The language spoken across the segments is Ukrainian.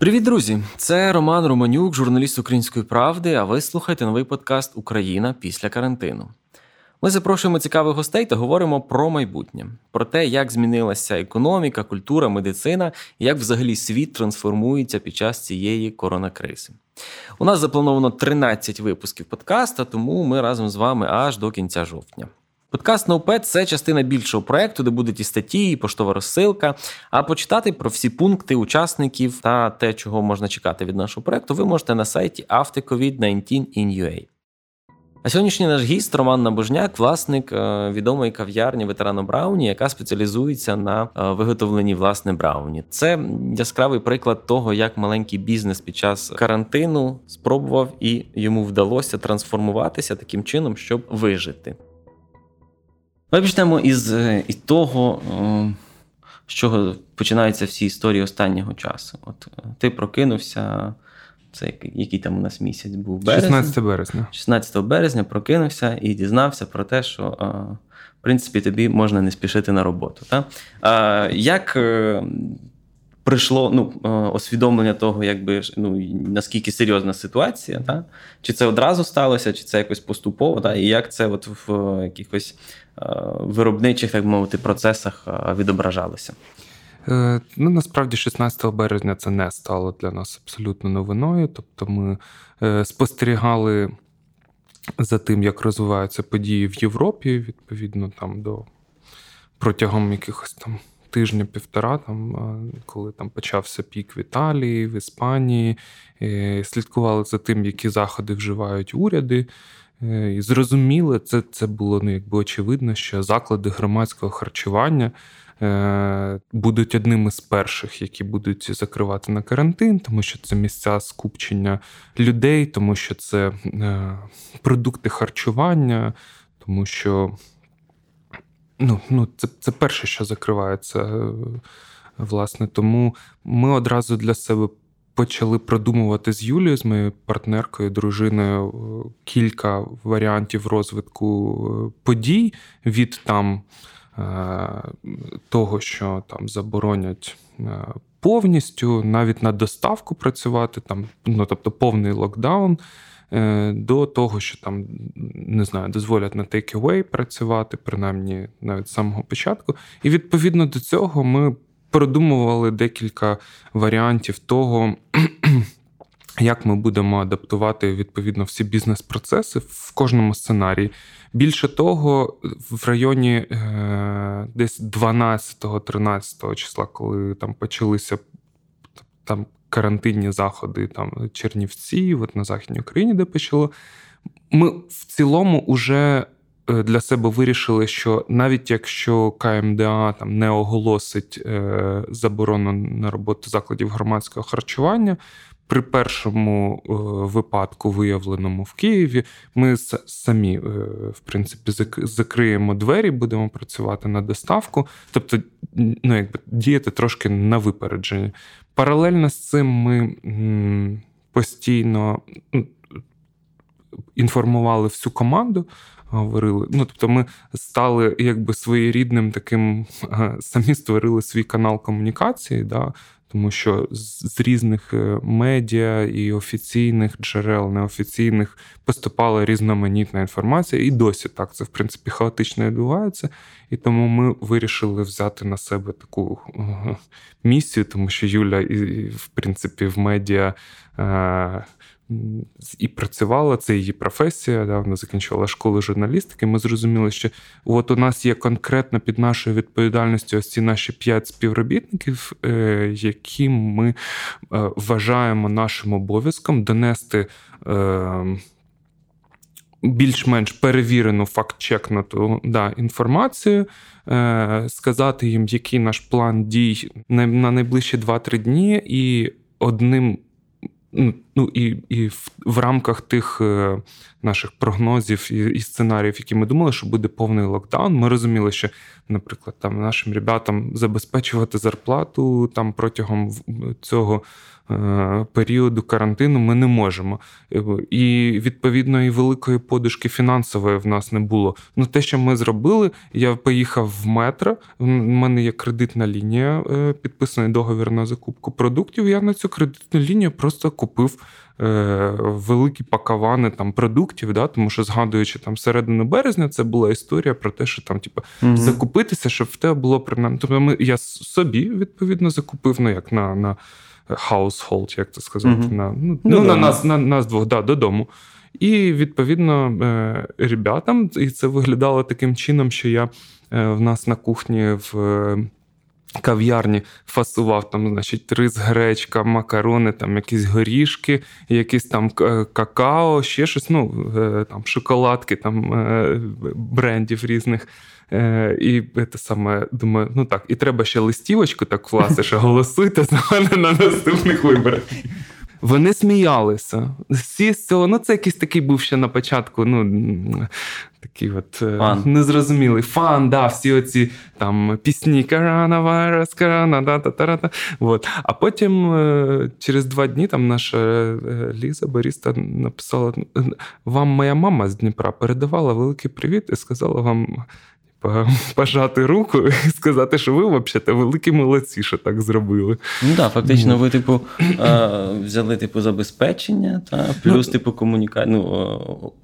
Привіт, друзі! Це Роман Романюк, журналіст Української правди. А ви слухаєте новий подкаст Україна після карантину. Ми запрошуємо цікавих гостей та говоримо про майбутнє, про те, як змінилася економіка, культура, медицина і як взагалі світ трансформується під час цієї коронакризи. У нас заплановано 13 випусків подкаста, тому ми разом з вами аж до кінця жовтня. Подкаст NoPet – це частина більшого проекту, де будуть і статті, і поштова розсилка. А почитати про всі пункти учасників та те, чого можна чекати від нашого проекту, ви можете на сайті aftercovid19in.ua. А сьогоднішній наш гість Роман Набожняк, власник е, відомої кав'ярні ветерано Брауні, яка спеціалізується на е, виготовленні власне Брауні. Це яскравий приклад того, як маленький бізнес під час карантину спробував і йому вдалося трансформуватися таким чином, щоб вижити. Ми почнемо із е, із того, з чого починаються всі історії останнього часу. От Ти прокинувся, це який там у нас місяць був березня. 16 березня. 16 березня прокинувся і дізнався про те, що в принципі тобі можна не спішити на роботу. Та? Як прийшло ну, освідомлення того, якби ну, наскільки серйозна ситуація, та? чи це одразу сталося, чи це якось поступово, та? і як це от в якихось Е, виробничих, так мовити, процесах е, відображалося? Е, ну, насправді, 16 березня це не стало для нас абсолютно новиною. Тобто, ми спостерігали за тим, як розвиваються події в Європі, відповідно, там до протягом якихось там тижня-півтора, там, коли там почався пік в Італії, в Іспанії, слідкували за тим, які заходи вживають уряди. Е, і зрозуміло, це це було ну, якби очевидно, що заклади громадського харчування е, будуть одними з перших, які будуть закривати на карантин, тому що це місця скупчення людей, тому що це е, продукти харчування, тому що ну, ну, це, це перше, що закривається. Власне, тому ми одразу для себе почали продумувати з Юлією, з моєю партнеркою, дружиною, е, кілька варіантів розвитку е, подій від там е, того, що там заборонять. Повністю навіть на доставку працювати, там, ну тобто повний локдаун, до того, що там не знаю, дозволять на take away працювати, принаймні навіть з самого початку. І відповідно до цього ми продумували декілька варіантів того, як ми будемо адаптувати відповідно всі бізнес-процеси в кожному сценарії. Більше того, в районі е, десь 12-13 числа, коли там почалися там карантинні заходи, там Чернівці, от на Західній Україні, де почало, ми в цілому вже Е, для себе вирішили, що навіть якщо КМДА там не оголосить е, заборону на роботу закладів громадського харчування. При першому е, випадку, виявленому в Києві, ми самі, в принципі, закриємо двері, будемо працювати на доставку, тобто ну, якби діяти трошки на випередження. Паралельно з цим ми постійно інформували всю команду говорили. Ну, тобто, ми стали якби своєрідним таким, самі створили свій канал комунікації, да, тому що з різних е, медіа і офіційних джерел, неофіційних поступала різноманітна інформація, і досі так це в принципі хаотично відбувається. І тому ми вирішили взяти на себе таку місію, тому що Юля, і, в принципі, в медіа. І працювала, це її професія. Да, Вона закінчувала школу журналістики. Ми зрозуміли, що от у нас є конкретно під нашою відповідальністю ось ці наші п'ять співробітників, е, які ми е, вважаємо нашим обов'язком донести. Е, більш-менш перевірену факт-чекнуту да, інформацію, е, сказати їм, який наш план дій на найближчі 2-3 дні, і одним Ну, і і в, в рамках тих е, наших прогнозів і, і сценаріїв, які ми думали, що буде повний локдаун, ми розуміли, що, наприклад, там нашим ребятам забезпечувати зарплату там протягом цього. Е, періоду карантину ми не можемо. І відповідно і великої подушки фінансової в нас не було. Ну те, що ми зробили, я поїхав в метро. У мене є кредитна лінія, е, підписаний договір на закупку продуктів. Я на цю кредитну лінію просто купив. Е, великі пакавани там продуктів, да, тому що згадуючи там середину березня, це була історія про те, що там, типу, mm закупитися, щоб в тебе було принаймні. Тобто ми я собі відповідно закупив ну як на на household, як це сказати, mm на ну, ну, на нас на нас двох да, додому. І відповідно е, ребятам, і це виглядало таким чином, що я е, в нас на кухні в кав'ярні фасував там, значить, рис, гречка, макарони, там якісь горішки, якісь там е, какао, ще щось, ну, е, там шоколадки, там е, брендів різних. І те саме думаю, ну так, і треба ще листівочку так власне, що голосуйте за мене на наступних виборах. Вони сміялися. Всі з цього, ну це якийсь такий був ще на початку. ну, Такий от е, фан. незрозумілий фан, да, всі оці там пісні коронавірус, корона, да, та та та От. А потім е, через два дні там наша е, Ліза Боріста написала: Вам моя мама з Дніпра передавала великий привіт і сказала вам пожати руку і сказати, що ви взагалі великі молодці, що так зробили. Ну так, фактично, ви, типу, взяли типу забезпечення, та плюс, ну, типу, комуніка... ну,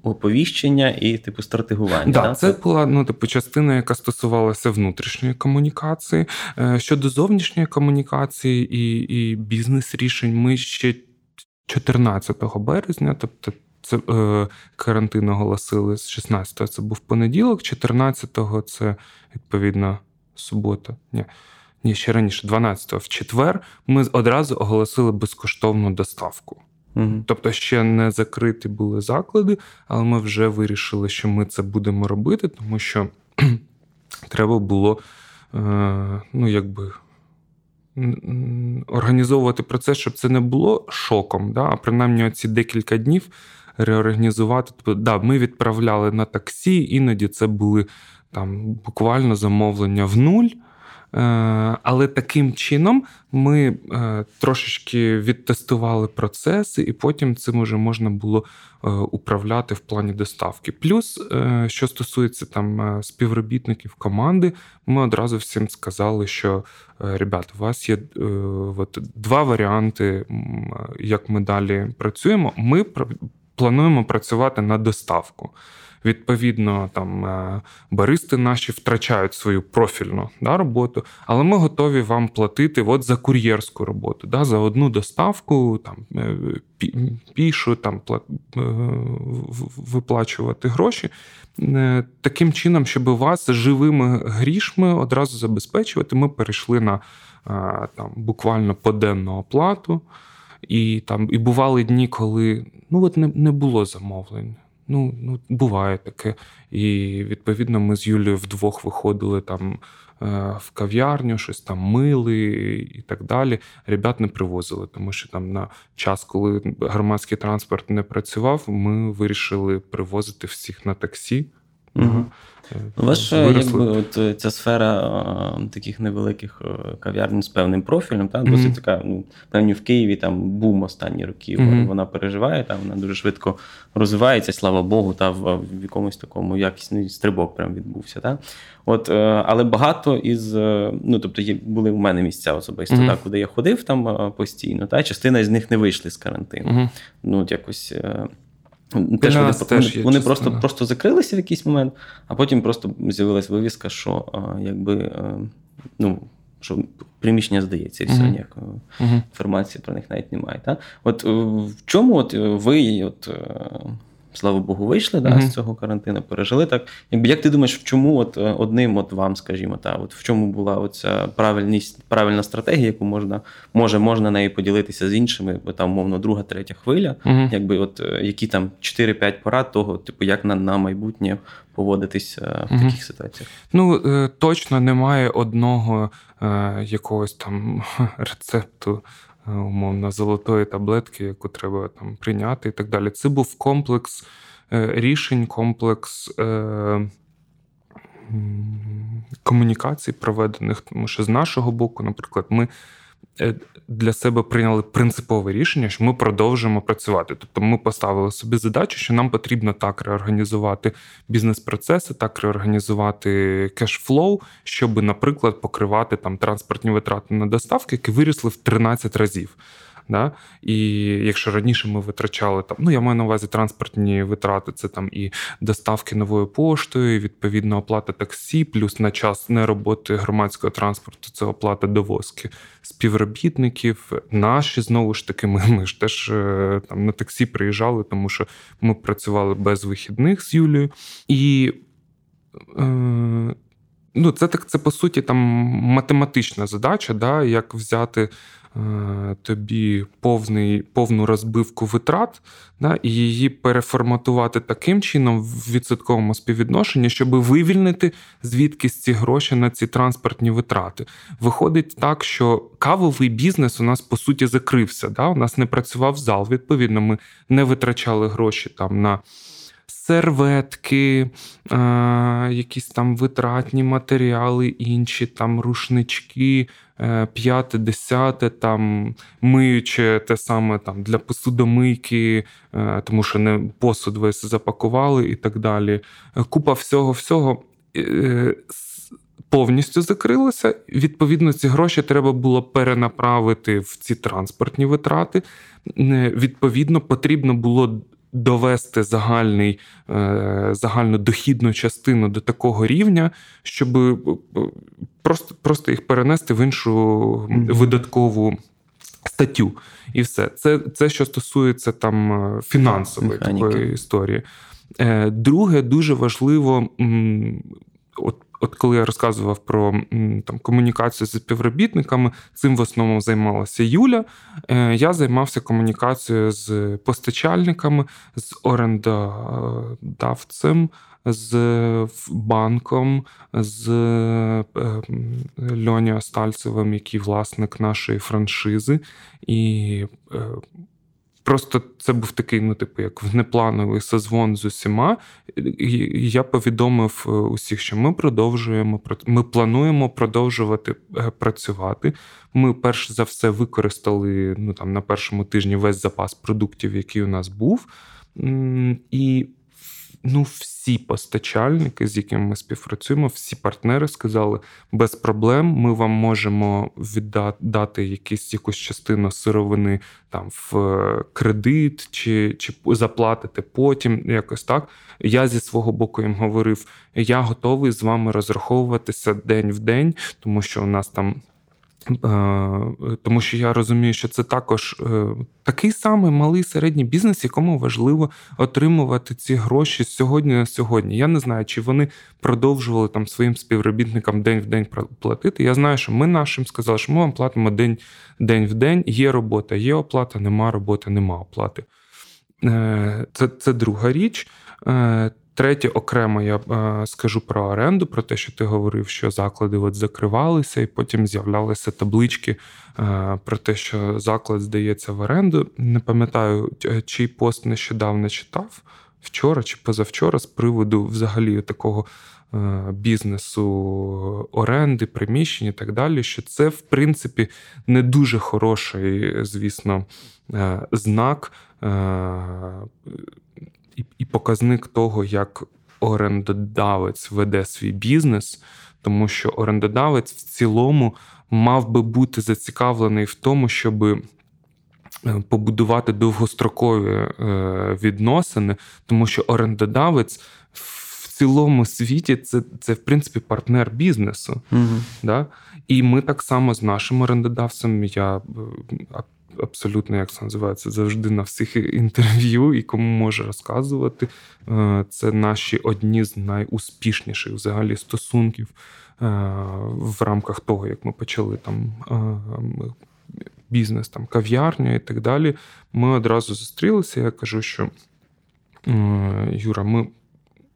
оповіщення і типу стратегування. Да, Це була ну, типу, частина, яка стосувалася внутрішньої комунікації. Е, щодо зовнішньої комунікації і, і бізнес-рішень, ми ще 14 березня, тобто це е, карантин оголосили з 16-го це був понеділок, 14-го це відповідно субота. Ні, ні, ще раніше, 12-го в четвер, ми одразу оголосили безкоштовну доставку. Угу. Тобто ще не закриті були заклади, але ми вже вирішили, що ми це будемо робити, тому що треба було е, ну, якби. Організовувати процес, щоб це не було шоком, да, а принаймні оці декілька днів реорганізувати. Тобто, да, ми відправляли на таксі, іноді це були там буквально замовлення в нуль. Е, але таким чином ми е, трошечки відтестували процеси, і потім цим вже можна було е, управляти в плані доставки. Плюс, що стосується там співробітників команди, ми одразу всім сказали, що ребята, у вас є от, два варіанти, як ми далі працюємо. Ми плануємо працювати на доставку. Відповідно, там е, баристи наші втрачають свою профільну да, роботу, але ми готові вам платити от за кур'єрську роботу, да, за одну доставку, там е, пішу, там е, виплачувати гроші. Таким чином, щоб вас живими грішми одразу забезпечувати, ми перейшли на там буквально поденну оплату. І там і бували дні, коли ну от не не було замовлень. Ну, ну буває таке. І відповідно ми з Юлією вдвох виходили там е, в кав'ярню, щось там мили і так далі. Ребят не привозили, тому що там на час, коли громадський транспорт не працював, ми вирішили привозити всіх на таксі. Угу. У вас якби от е, ця сфера а, таких невеликих е, кав'ярень з певним профілем, та, досить mm-hmm. така, ну, певні в Києві там бум останні роки. Mm-hmm. Вона переживає, та, вона дуже швидко розвивається, слава Богу, та в, в якомусь такому якісний стрибок прям відбувся. Та. От, е, Але багато із, ну тобто, є, були у мене місця особисто, mm-hmm. та, куди я ходив там постійно, та, частина з них не вийшли з карантину. Ну, от якось. Теж вони теж вони просто просто закрилися в якийсь момент, а потім просто з'явилася вивіска, що а, якби ну, що приміщення здається, і все mm-hmm. ніякої інформації про них навіть немає. Та? От в чому от ви от, слава Богу, вийшли да, mm-hmm. з цього карантину, пережили так. Якби як ти думаєш, в чому от е, одним от вам, скажімо, та от в чому була оця правильність, правильна стратегія, яку можна може можна нею поділитися з іншими, бо там, умовно, друга, третя хвиля, mm-hmm. якби от е, які там 4-5 порад того, типу, як на, на майбутнє поводитись в mm-hmm. таких ситуаціях? Ну точно немає одного якогось там рецепту. Умовно золотої таблетки, яку треба там прийняти, і так далі. Це був комплекс рішень, комплекс. Комунікацій проведених, тому що з нашого боку, наприклад, ми Е, для себе прийняли принципове рішення, що ми продовжуємо працювати. Тобто ми поставили собі задачу, що нам потрібно так реорганізувати бізнес-процеси, так реорганізувати кешфлоу, щоб, наприклад, покривати там транспортні витрати на доставки, які вирісли в 13 разів. Да? І якщо раніше ми витрачали там, ну я маю на увазі транспортні витрати, це там і доставки новою поштою, і відповідно оплата таксі, плюс на час нероботи громадського транспорту це оплата довозки співробітників. Наші знову ж таки, ми, ми ж теж е, там на таксі приїжджали, тому що ми працювали без вихідних з Юлією. І е, ну, це так, це по суті там математична задача, да, як взяти тобі повний, повну розбивку витрат да, і її переформатувати таким чином в відсотковому співвідношенні, щоб вивільнити звідкись ці гроші на ці транспортні витрати. Виходить так, що кавовий бізнес у нас по суті закрився. Да? У нас не працював зал. Відповідно, ми не витрачали гроші там на. Серветки, е, якісь там витратні матеріали, інші там рушнички, Е, п'яте, десяте, там миюче те саме там для посудомийки, е, тому що не посуд весь запакували і так далі. Е, купа всього-всього. Повністю закрилося. Відповідно, ці гроші треба було перенаправити в ці транспортні витрати. Відповідно, потрібно було довести загальний, е, загальну дохідну частину до такого рівня, щоб е, просто просто їх перенести в іншу видаткову статтю. І все. Це, це що стосується там е, фінансової такої історії. Друге, дуже важливо. От От коли я розказував про там комунікацію з співробітниками, цим в основному займалася Юля. Е, я займався комунікацією з постачальниками, з орендодавцем, з банком, з е, Льоні Стальцевим, який власник нашої франшизи. І е, Просто це був такий, ну, типу, як внеплановий созвон з усіма. І Я повідомив е, усіх, що ми продовжуємо ми плануємо продовжувати е, працювати. Ми перш за все використали ну, там, на першому тижні весь запас продуктів, який у нас був. І ну, всі постачальники, з якими ми співпрацюємо, всі партнери сказали, без проблем ми вам можемо віддати якісь якусь частину сировини там в е, кредит чи, чи заплатити потім. Якось так. Я зі свого боку їм говорив: я готовий з вами розраховуватися день в день, тому що у нас там. Е, тому що я розумію, що це також е, такий самий малий середній бізнес, якому важливо отримувати ці гроші сьогодні на сьогодні. Я не знаю, чи вони продовжували там своїм співробітникам день в день платити. Я знаю, що ми нашим сказали, що ми вам платимо день день в день. Є робота, є оплата, нема роботи, нема оплати. Е, це, Це друга річ. Третє, окремо я е, скажу про оренду, про те, що ти говорив, що заклади от закривалися, і потім з'являлися таблички е, про те, що заклад здається в оренду. Не пам'ятаю, чий пост нещодавно читав вчора чи позавчора з приводу взагалі такого е, бізнесу оренди, приміщень і так далі. Що це, в принципі, не дуже хороший, звісно, знак і і показник того, як орендодавець веде свій бізнес, тому що орендодавець в цілому мав би бути зацікавлений в тому, щоб е, побудувати довгострокові е, відносини, тому що орендодавець. В цілому світі це, це в принципі, партнер бізнесу. Угу. Да? І ми так само з нашим орендодавцем. Я е, абсолютно, як це називається, завжди на всіх інтерв'ю і кому може розказувати. Е, це наші одні з найуспішніших взагалі стосунків е, в рамках того, як ми почали там. Е, бізнес, там, кав'ярня і так далі. Ми одразу зустрілися. Я кажу, що Юра, ми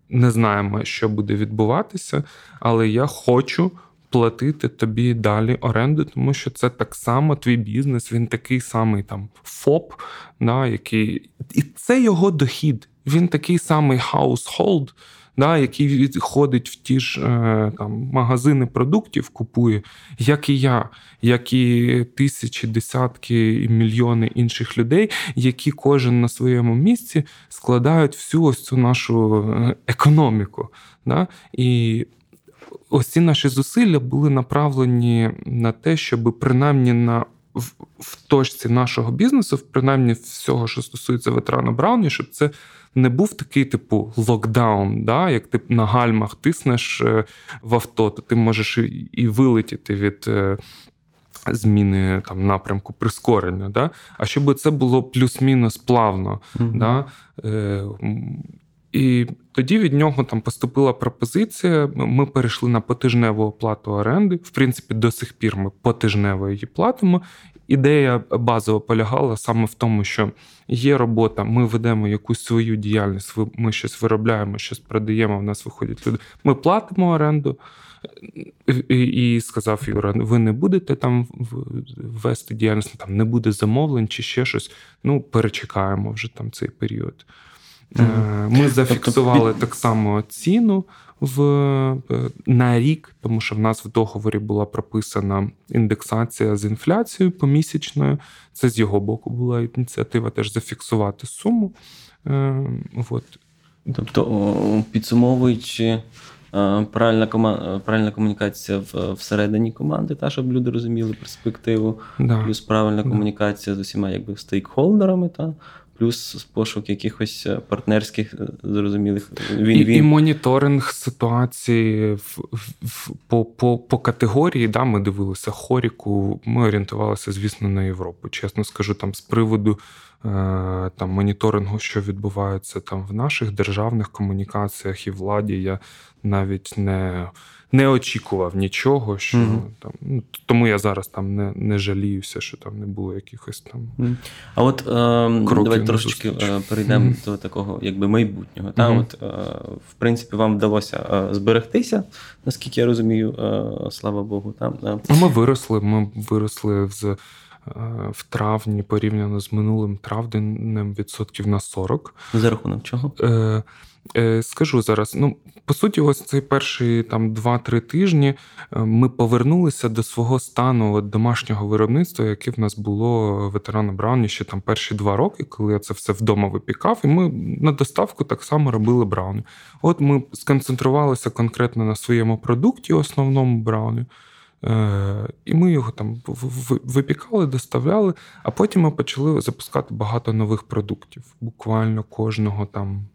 не знаємо, що буде відбуватися, але я хочу платити тобі далі оренду, тому що це так само твій бізнес, він такий самий там ФОП, да, який і це його дохід. Він такий самий household, да, який ходить в ті ж е, там, магазини продуктів, купує, як і я, як і тисячі, десятки і мільйони інших людей, які кожен на своєму місці складають всю ось цю нашу е, економіку. Да? І ось ці наші зусилля були направлені на те, щоб принаймні на в, в точці нашого бізнесу, принаймні всього, що стосується ветерана Брауні, щоб це не був такий, типу, локдаун, да? як ти на гальмах тиснеш е, в авто, то ти можеш і вилетіти від. Е, зміни там напрямку прискорення, да? а щоб це було плюс-мінус плавно. Mm-hmm. Да? Е, І тоді від нього там поступила пропозиція. Ми перейшли на потижневу оплату оренди. В принципі, до сих пір ми потижнево її платимо. Ідея базово полягала саме в тому, що є робота, ми ведемо якусь свою діяльність, ми щось виробляємо, щось продаємо. В нас виходять люди. Ми платимо оренду. І сказав Юра: ви не будете там вести діяльність, там не буде замовлень чи ще щось. Ну, перечекаємо вже там цей період. Mm-hmm. Ми тобто зафіксували тобто... так само ціну в е, на рік, тому що в нас в договорі була прописана індексація з інфляцією помісячною. Це з його боку була ініціатива теж зафіксувати суму. Е, от. Тобто, підсумовуючи. Правильна кома... правильна комунікація всередині команди, та щоб люди розуміли перспективу, да. плюс правильна да. комунікація з усіма якби стейкхолдерами, та плюс пошук якихось е, партнерських е, зрозумілих він, і, він. і моніторинг ситуації в, в, по по, по категорії. Да, Ми дивилися хоріку. Ми орієнтувалися, звісно, на Європу. Чесно скажу, там з приводу. Е, там моніторингу, що відбувається там в наших державних комунікаціях і владі, я навіть не не очікував нічого, що mm-hmm. там ну, тому я зараз там не не жаліюся, що там не було якихось там. Mm-hmm. А от е, давай трошечки е, перейдемо mm-hmm. до такого якби майбутнього. Та от е, в принципі вам вдалося е, зберегтися, наскільки я розумію, е, слава Богу. Та ми виросли. Ми виросли з. В травні порівняно з минулим травнем відсотків на 40. За рахунок чого? Е, скажу зараз, ну по суті, ось цей перший там 2-3 тижні е, ми повернулися до свого стану домашнього виробництва, яке в нас було ветерана Брауні ще там перші два роки, коли я це все вдома випікав, і ми на доставку так само робили брауні. От ми сконцентрувалися конкретно на своєму продукті, основному брауні. Е, і ми його там випікали, доставляли, а потім ми почали запускати багато нових продуктів. Буквально кожного там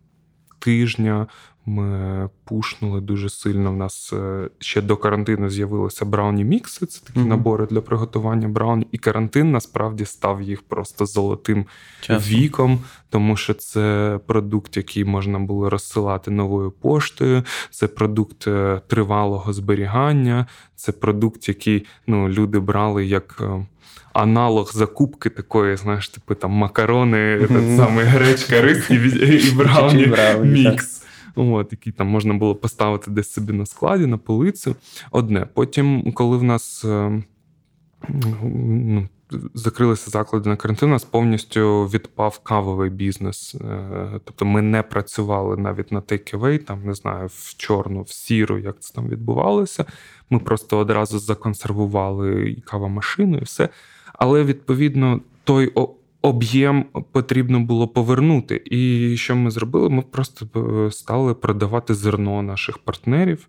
тижня ми пушнули дуже сильно. У нас е, ще до карантину з'явилися брауні мікси. Це такі mm-hmm. набори для приготування брауні. І карантин насправді став їх просто золотим Чесно. віком, тому що це продукт, який можна було розсилати новою поштою. Це продукт е, тривалого зберігання, це продукт, який ну, люди брали як. Е, аналог закупки такої, знаєш, типу там макарони, mm-hmm. саме гречка, рис і, і брауні мікс. От, Який там можна було поставити десь собі на складі, на полицю. Одне. Потім, коли в нас е, ну, закрилися заклади на карантин, у нас повністю відпав кавовий бізнес. Е, тобто ми не працювали навіть на take-away, там не знаю, в чорну, в сіру, як це там відбувалося. Ми просто одразу законсервували і кавомашину, і все. Але відповідно той об'єм потрібно було повернути. І що ми зробили? Ми просто е, стали продавати зерно наших партнерів.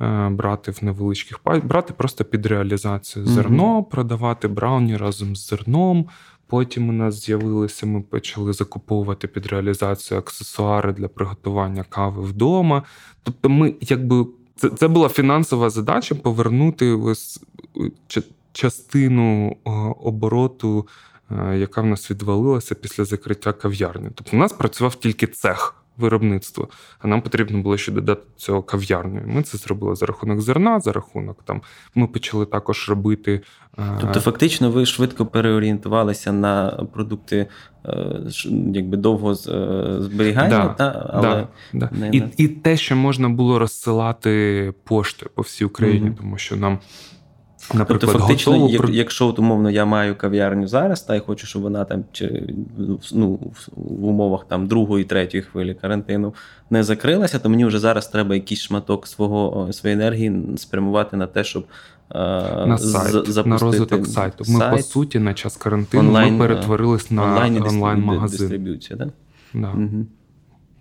Е, брати в невеличких брати просто під реалізацію зерно, mm продавати брауні разом з зерном. Потім у нас з'явилися, ми почали закуповувати під реалізацію аксесуари для приготування кави вдома. Тобто, ми якби це це була фінансова задача повернути ось частину обороту, яка в нас відвалилася після закриття кав'ярні. Тобто у нас працював тільки цех. виробництво, а нам потрібно було ще додати цього кав'ярню. Ми це зробили за рахунок зерна, за рахунок там. Ми почали також робити. Е, тобто, фактично, ви швидко переорієнтувалися на продукти е, якби довго зберігання, да, та, але да, да. І, і те, що можна було розсилати поштою по всій Україні, угу. тому що нам. Наприклад, тобто, фактично, готову... як, якщо от, умовно я маю кав'ярню зараз, та й хочу, щоб вона там чи ну, в умовах там другої, третьої хвилі карантину не закрилася, то мені вже зараз треба якийсь шматок свого своєї енергії спрямувати на те, щоб на сайт, запустити на розвиток сайту. Ми сайт, по суті на час карантину онлайн, ми перетворились на онлайн-магазин. Дистриб'юція, так? Да. Угу.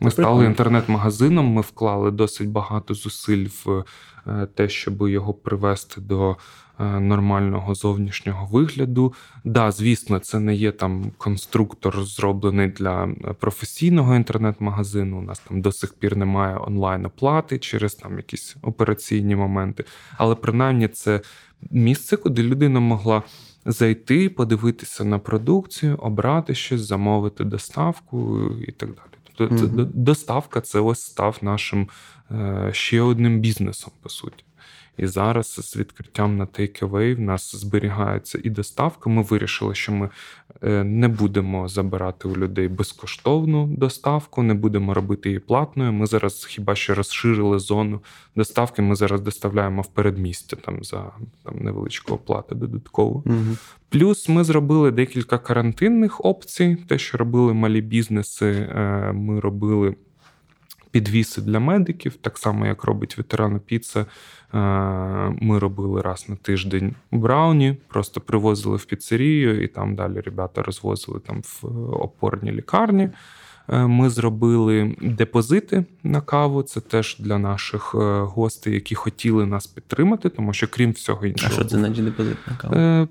Ми стали інтернет-магазином, ми вклали досить багато зусиль в е, те, щоб його привести до Е, нормального зовнішнього вигляду. Да, звісно, це не є там конструктор, зроблений для професійного інтернет-магазину. У нас там до сих пір немає онлайн-оплати через там якісь операційні моменти. Але принаймні це місце, куди людина могла. Зайти, подивитися на продукцію, обрати щось, замовити доставку і так далі. Тобто mm-hmm. доставка це ось став нашим е, ще одним бізнесом, по суті. І зараз з відкриттям на Takeaway в нас зберігається і доставка. Ми вирішили, що ми не будемо забирати у людей безкоштовну доставку, не будемо робити її платною. Ми зараз хіба що розширили зону доставки. Ми зараз доставляємо в передмістя там за там невеличку оплату додатково. Угу. Плюс ми зробили декілька карантинних опцій. Те, що робили малі бізнеси, е, ми робили підвіси для медиків, так само як робить ветерана піца. Е, ми робили раз на тиждень брауні, просто привозили в піцерію, і там далі ребята розвозили там в опорні лікарні. Е, ми зробили депозити на каву. Це теж для наших е, гостей, які хотіли нас підтримати, тому що крім всього іншого. А що це значить депозит на каву?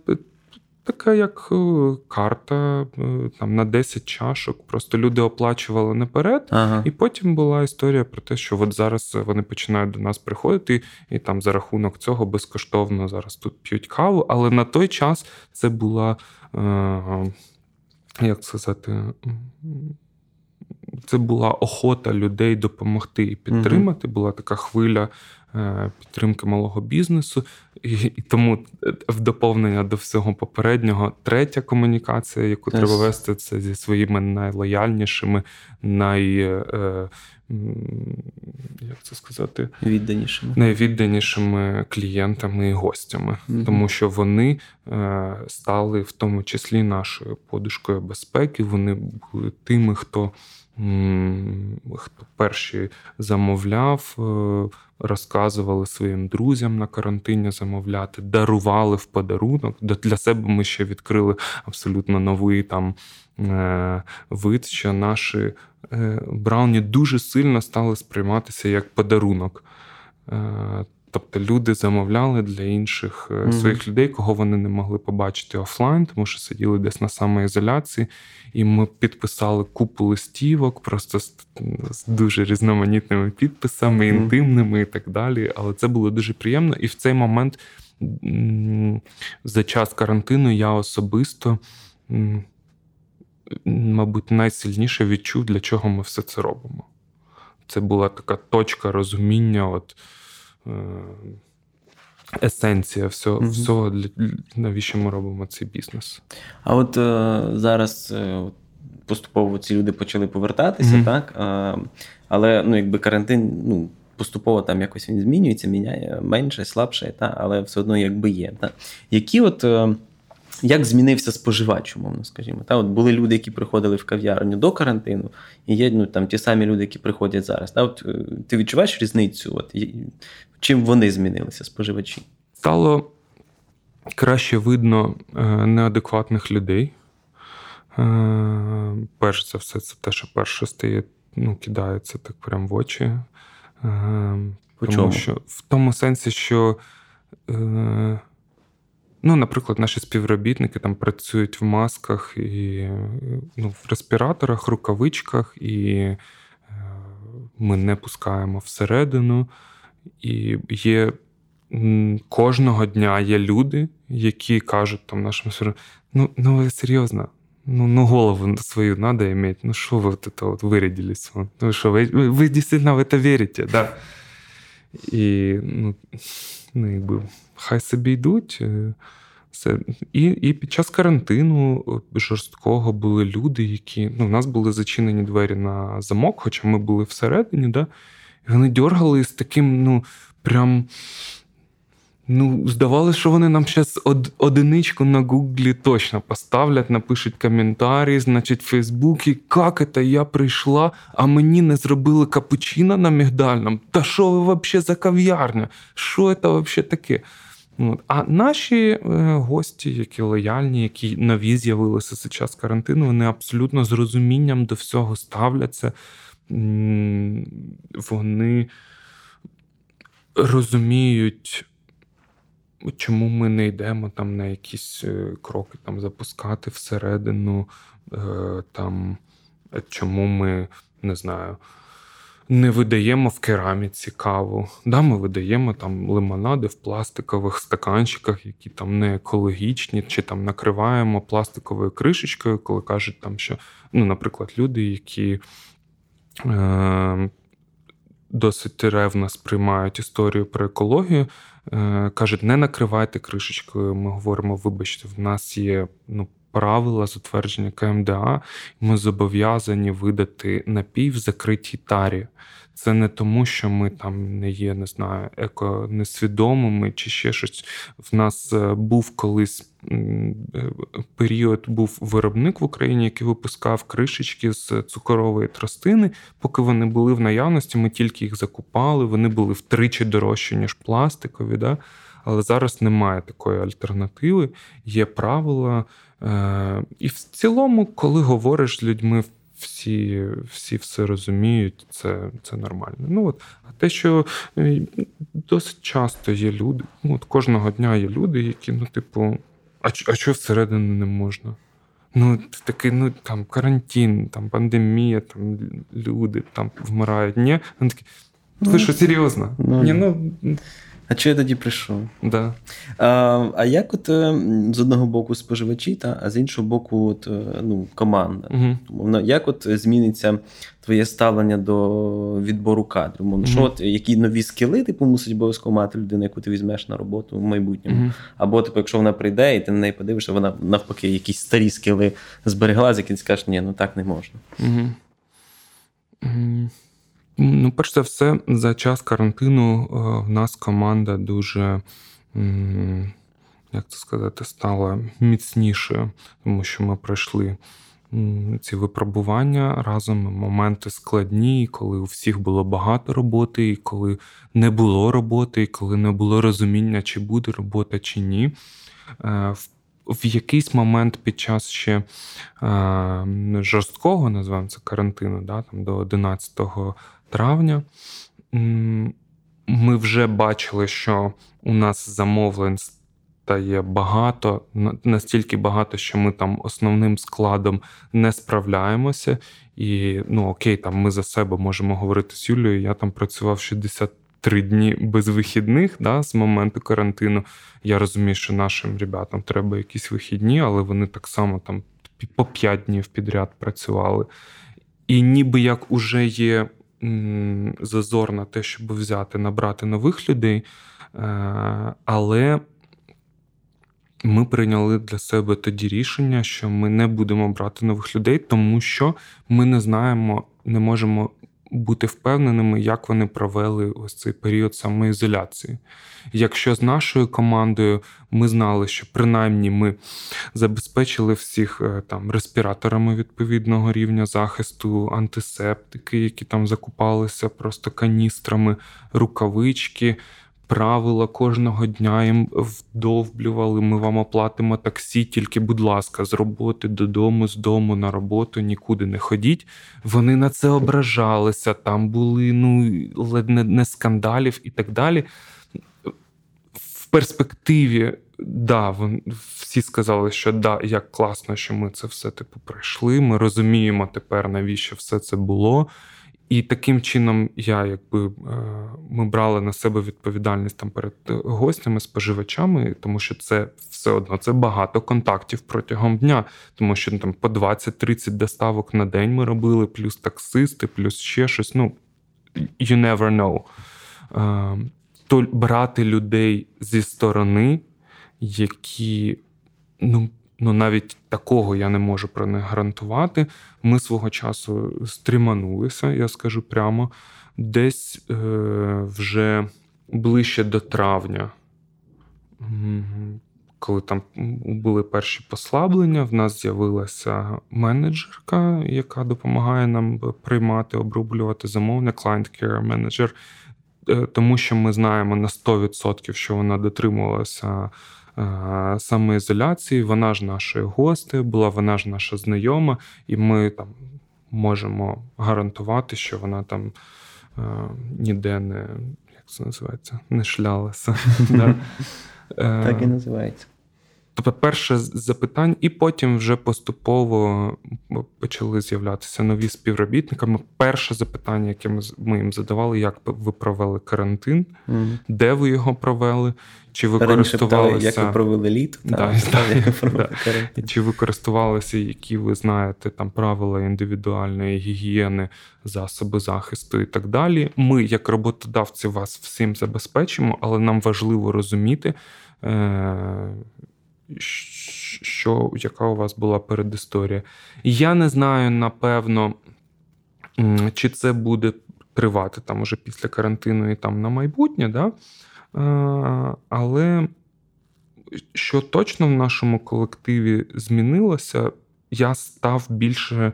Така як е, карта е, там на 10 чашок. Просто люди оплачували наперед, ага. і потім була історія про те, що от зараз вони починають до нас приходити, і там за рахунок цього безкоштовно зараз тут п'ють каву. Але на той час це була, е, як сказати, це була охота людей допомогти і підтримати. Була така хвиля Е, підтримки малого бізнесу, і, і тому е, в доповнення до всього попереднього третя комунікація, яку yes. треба вести, це зі своїми найлояльнішими, най. Е, як це сказати, відданішими найвідданішими клієнтами і гостями, mm-hmm. тому що вони е, стали в тому числі нашою подушкою безпеки. Вони були тими, хто хто перші замовляв, е, розказували своїм друзям на карантині замовляти, дарували в подарунок. Для себе ми ще відкрили абсолютно новий там е, вид, що наші е, брауні дуже сильно стали сприйматися як подарунок. Тобто люди замовляли для інших mm-hmm. своїх людей, кого вони не могли побачити офлайн, тому що сиділи десь на самоізоляції, і ми підписали купу листівок, просто з, з дуже різноманітними підписами, mm-hmm. інтимними і так далі. Але це було дуже приємно. І в цей момент за час карантину я особисто, мабуть, найсильніше відчув, для чого ми все це робимо. Це була така точка розуміння. от есенція всього, mm всього для, навіщо ми робимо цей бізнес. А от е, зараз е, поступово ці люди почали повертатися, mm так? Е, але ну, якби карантин, ну. Поступово там якось він змінюється, міняє менше, слабше, та, але все одно якби є. Та. Які от е, як змінився споживач, умовно, скажімо. Та, от Були люди, які приходили в кав'ярню до карантину, і є ну, там, ті самі люди, які приходять зараз. Та, от, е, Ти відчуваєш різницю? От, Чим вони змінилися, споживачі? Стало краще видно е, неадекватних людей. Е, перш за все, це те, що перше стає, ну, кидається так прямо в очі. По Тому що в тому сенсі, що Ну, наприклад, наші співробітники там працюють в масках і ну, в респіраторах, рукавичках, і е, ми не пускаємо всередину. І є кожного дня є люди, які кажуть там нашим ну, ну ви серйозно, ну, ну голову свою надо иметь. Ну что вы вот это вот вырядились? Ну что, вы, вы действительно в это верите, да? І ну, ну, якби, хай собі йдуть. Це. І і під час карантину жорсткого були люди, які. Ну, У нас були зачинені двері на замок, хоча ми були всередині, да? і вони дергали з таким, ну, прям Ну, здавалося, що вони нам зараз од, одиничку на Гуглі точно поставлять, напишуть коментарі, значить, в Фейсбуці, як це я прийшла, а мені не зробили капучино на мігдальному. Та що ви взагалі за кав'ярня? Що це взагалі таке? От. А наші е, гості, які лояльні, які нові з'явилися за час карантину, вони абсолютно з розумінням до всього ставляться. Вони розуміють чому ми не йдемо там на якісь е, кроки там запускати всередину, е, там, чому ми не знаю. Не видаємо в кераміці каву. Да, Ми видаємо там лимонади в пластикових стаканчиках, які там не екологічні, чи там накриваємо пластиковою кришечкою, коли кажуть, там, що, ну, наприклад, люди, які е, досить ревно сприймають історію про екологію, Е, кажуть, не накривайте кришечкою. Ми говоримо, вибачте, в нас є ну, правила затвердження КМДА, ми зобов'язані видати напій в закритій тарі. Це не тому, що ми там не є, не знаю, еко несвідомими чи ще щось. В нас е, був колись е, період, був виробник в Україні, який випускав кришечки з цукрової тростини. Поки вони були в наявності, ми тільки їх закупали. Вони були втричі дорожчі, ніж пластикові. Да? Але зараз немає такої альтернативи, є правила. Е, і в цілому, коли говориш з людьми всі всі все розуміють, це це нормально. Ну от, А те, що е, досить часто є люди, ну от кожного дня є люди, які, ну, типу, а а що всередину не можна? Ну, такий, ну там карантин, там пандемія, там люди там вмирають. Ні? Він такі, ви ну, що серйозно? Ну, Ні, ну, а чи я тоді прийшов? Да. А а як от е, з одного боку споживачі, та, а з іншого боку, от, е, ну, команда? Угу. Як от зміниться твоє ставлення до відбору кадрів? Угу. що от які нові скіли типу, мусить обов'язково мати людина, яку ти візьмеш на роботу в майбутньому? Угу. Або, типу, якщо вона прийде і ти на неї подивишся, вона навпаки якісь старі скіли зберегла, з яких ти скажеш, ні, ну так не можна. Угу. Ну, перш за все, за час карантину е, в нас команда дуже, як це сказати, стала міцнішою, тому що ми пройшли ці випробування разом, моменти складні, коли у всіх було багато роботи, і коли не було роботи, і коли не було розуміння, чи буде робота, чи ні. Е, в якийсь момент під час ще е, жорсткого, називаємо це карантину, да, там до 11 травня. Ми вже бачили, що у нас замовлень стає багато, настільки багато, що ми там основним складом не справляємося. І ну окей, там ми за себе можемо говорити з Юлією. Я там працював 63 дні без вихідних да, з моменту карантину. Я розумію, що нашим ребятам треба якісь вихідні, але вони так само там по 5 днів підряд працювали. І ніби як уже є зазор на те, щоб взяти, набрати нових людей. Е, але ми прийняли для себе тоді рішення, що ми не будемо брати нових людей, тому що ми не знаємо, не можемо бути впевненими, як вони провели ось цей період самоізоляції. Якщо з нашою командою ми знали, що принаймні ми забезпечили всіх е, там респіраторами відповідного рівня захисту, антисептики, які там закупалися просто каністрами, рукавички правила кожного дня їм вдовблювали. Ми вам оплатимо таксі, тільки, будь ласка, з роботи додому, з дому на роботу, нікуди не ходіть. Вони на це ображалися. Там були ну ледь не, не скандалів і так далі. В перспективі, да, всі сказали, що да, як класно, що ми це все типу пройшли. Ми розуміємо тепер, навіщо все це було. І таким чином я якби ми брали на себе відповідальність там перед гостями, споживачами, тому що це все одно це багато контактів протягом дня, тому що там по 20-30 доставок на день ми робили, плюс таксисти, плюс ще щось. Ну you never know. То брати людей зі сторони, які ну ну навіть такого я не можу про них гарантувати. Ми свого часу стріманулися, я скажу прямо, десь е, вже ближче до травня. Коли там були перші послаблення, в нас з'явилася менеджерка, яка допомагає нам приймати, оброблювати замовлення, client care е, тому що ми знаємо на 100%, що вона дотримувалася самоізоляції. Вона ж нашою гостею була, вона ж наша знайома, і ми там можемо гарантувати, що вона там е, ніде не як це називається, не шлялася. Так і називається. Тобто, перше запитання, і потім вже поступово почали з'являтися нові співробітники. Перше запитання, яке ми їм задавали, як ви провели карантин, mm. де ви його провели, чи ви користувалися... як ви провели літо, да, та, та, чи ви користувалися, які ви знаєте там правила індивідуальної гігієни, засоби захисту і так далі. Ми, як роботодавці, вас всім забезпечимо, але нам важливо розуміти. Е- що, яка у вас була передісторія. Я не знаю, напевно, чи це буде тривати там уже після карантину і там на майбутнє, да? але що точно в нашому колективі змінилося, я став більше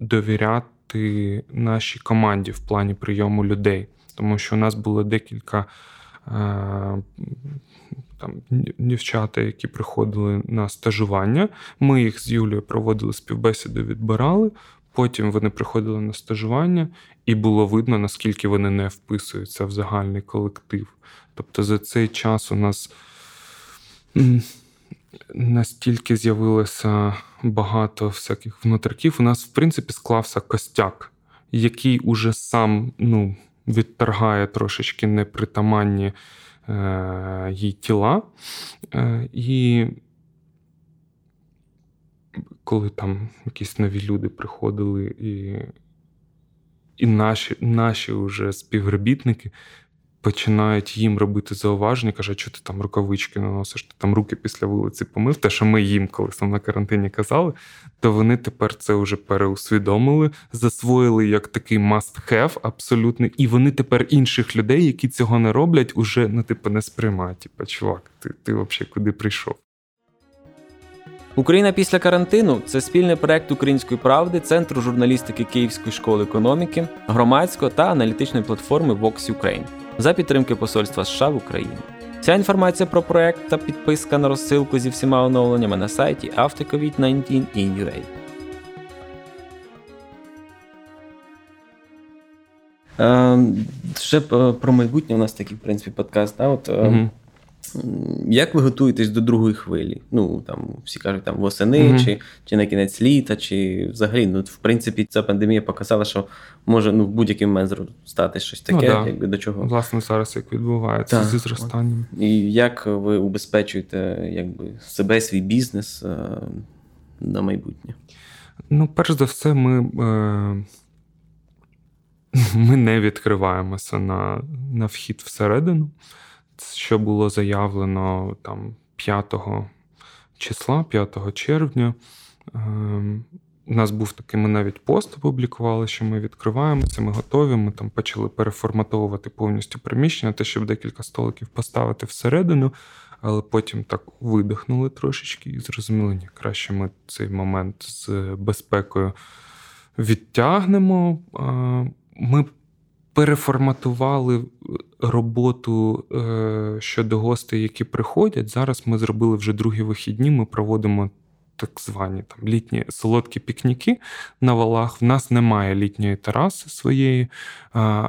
довіряти нашій команді в плані прийому людей, тому що у нас було декілька там дівчата, які приходили на стажування. Ми їх з Юлією проводили співбесіду, відбирали. Потім вони приходили на стажування, і було видно, наскільки вони не вписуються в загальний колектив. Тобто за цей час у нас настільки з'явилося багато всяких внутриків, у нас, в принципі, склався костяк, який уже сам ну, відторгає трошечки непритаманні її тіла. Е, і коли там якісь нові люди приходили, і і наші наші вже співробітники починають їм робити зауваження, каже, що ти там рукавички наносиш, ти там руки після вулиці помив. Те, що ми їм колись там на карантині казали, то вони тепер це вже переусвідомили, засвоїли як такий must-have абсолютно, і вони тепер інших людей, які цього не роблять, уже ну, типу, не сприймають. Типу, чувак, ти, ти взагалі куди прийшов? Україна після карантину це спільний проект української правди, центру журналістики Київської школи економіки, громадського та аналітичної платформи Vox Ukraine за підтримки Посольства США в Україні. Вся інформація про проект та підписка на розсилку зі всіма оновленнями на сайті aftercovid19in.ua. Е, ще про майбутнє у нас такий в принципі подкаст. Да? От, угу. Як ви готуєтесь до другої хвилі? Ну там всі кажуть, там восени, mm-hmm. чи чи на кінець літа, чи взагалі, ну в принципі, ця пандемія показала, що може ну в будь-який момент стати щось таке, ну, да. якби до чого. Власне, зараз як відбувається так. зі зростанням. І як ви убезпечуєте якби себе, свій бізнес е, на майбутнє? Ну, перш за все, ми. Е... Ми не відкриваємося на на вхід всередину що було заявлено там 5 числа, 5 червня. Ем, у нас був такий, ми навіть пост опублікували, що ми відкриваємося, ми готові. Ми там почали переформатовувати повністю приміщення, те, щоб декілька столиків поставити всередину, але потім так видихнули трошечки і зрозуміли, ні, краще ми цей момент з безпекою відтягнемо. Ми переформатували роботу е, щодо гостей, які приходять. Зараз ми зробили вже другі вихідні. Ми проводимо так звані там літні солодкі пікніки на валах. В нас немає літньої тераси своєї,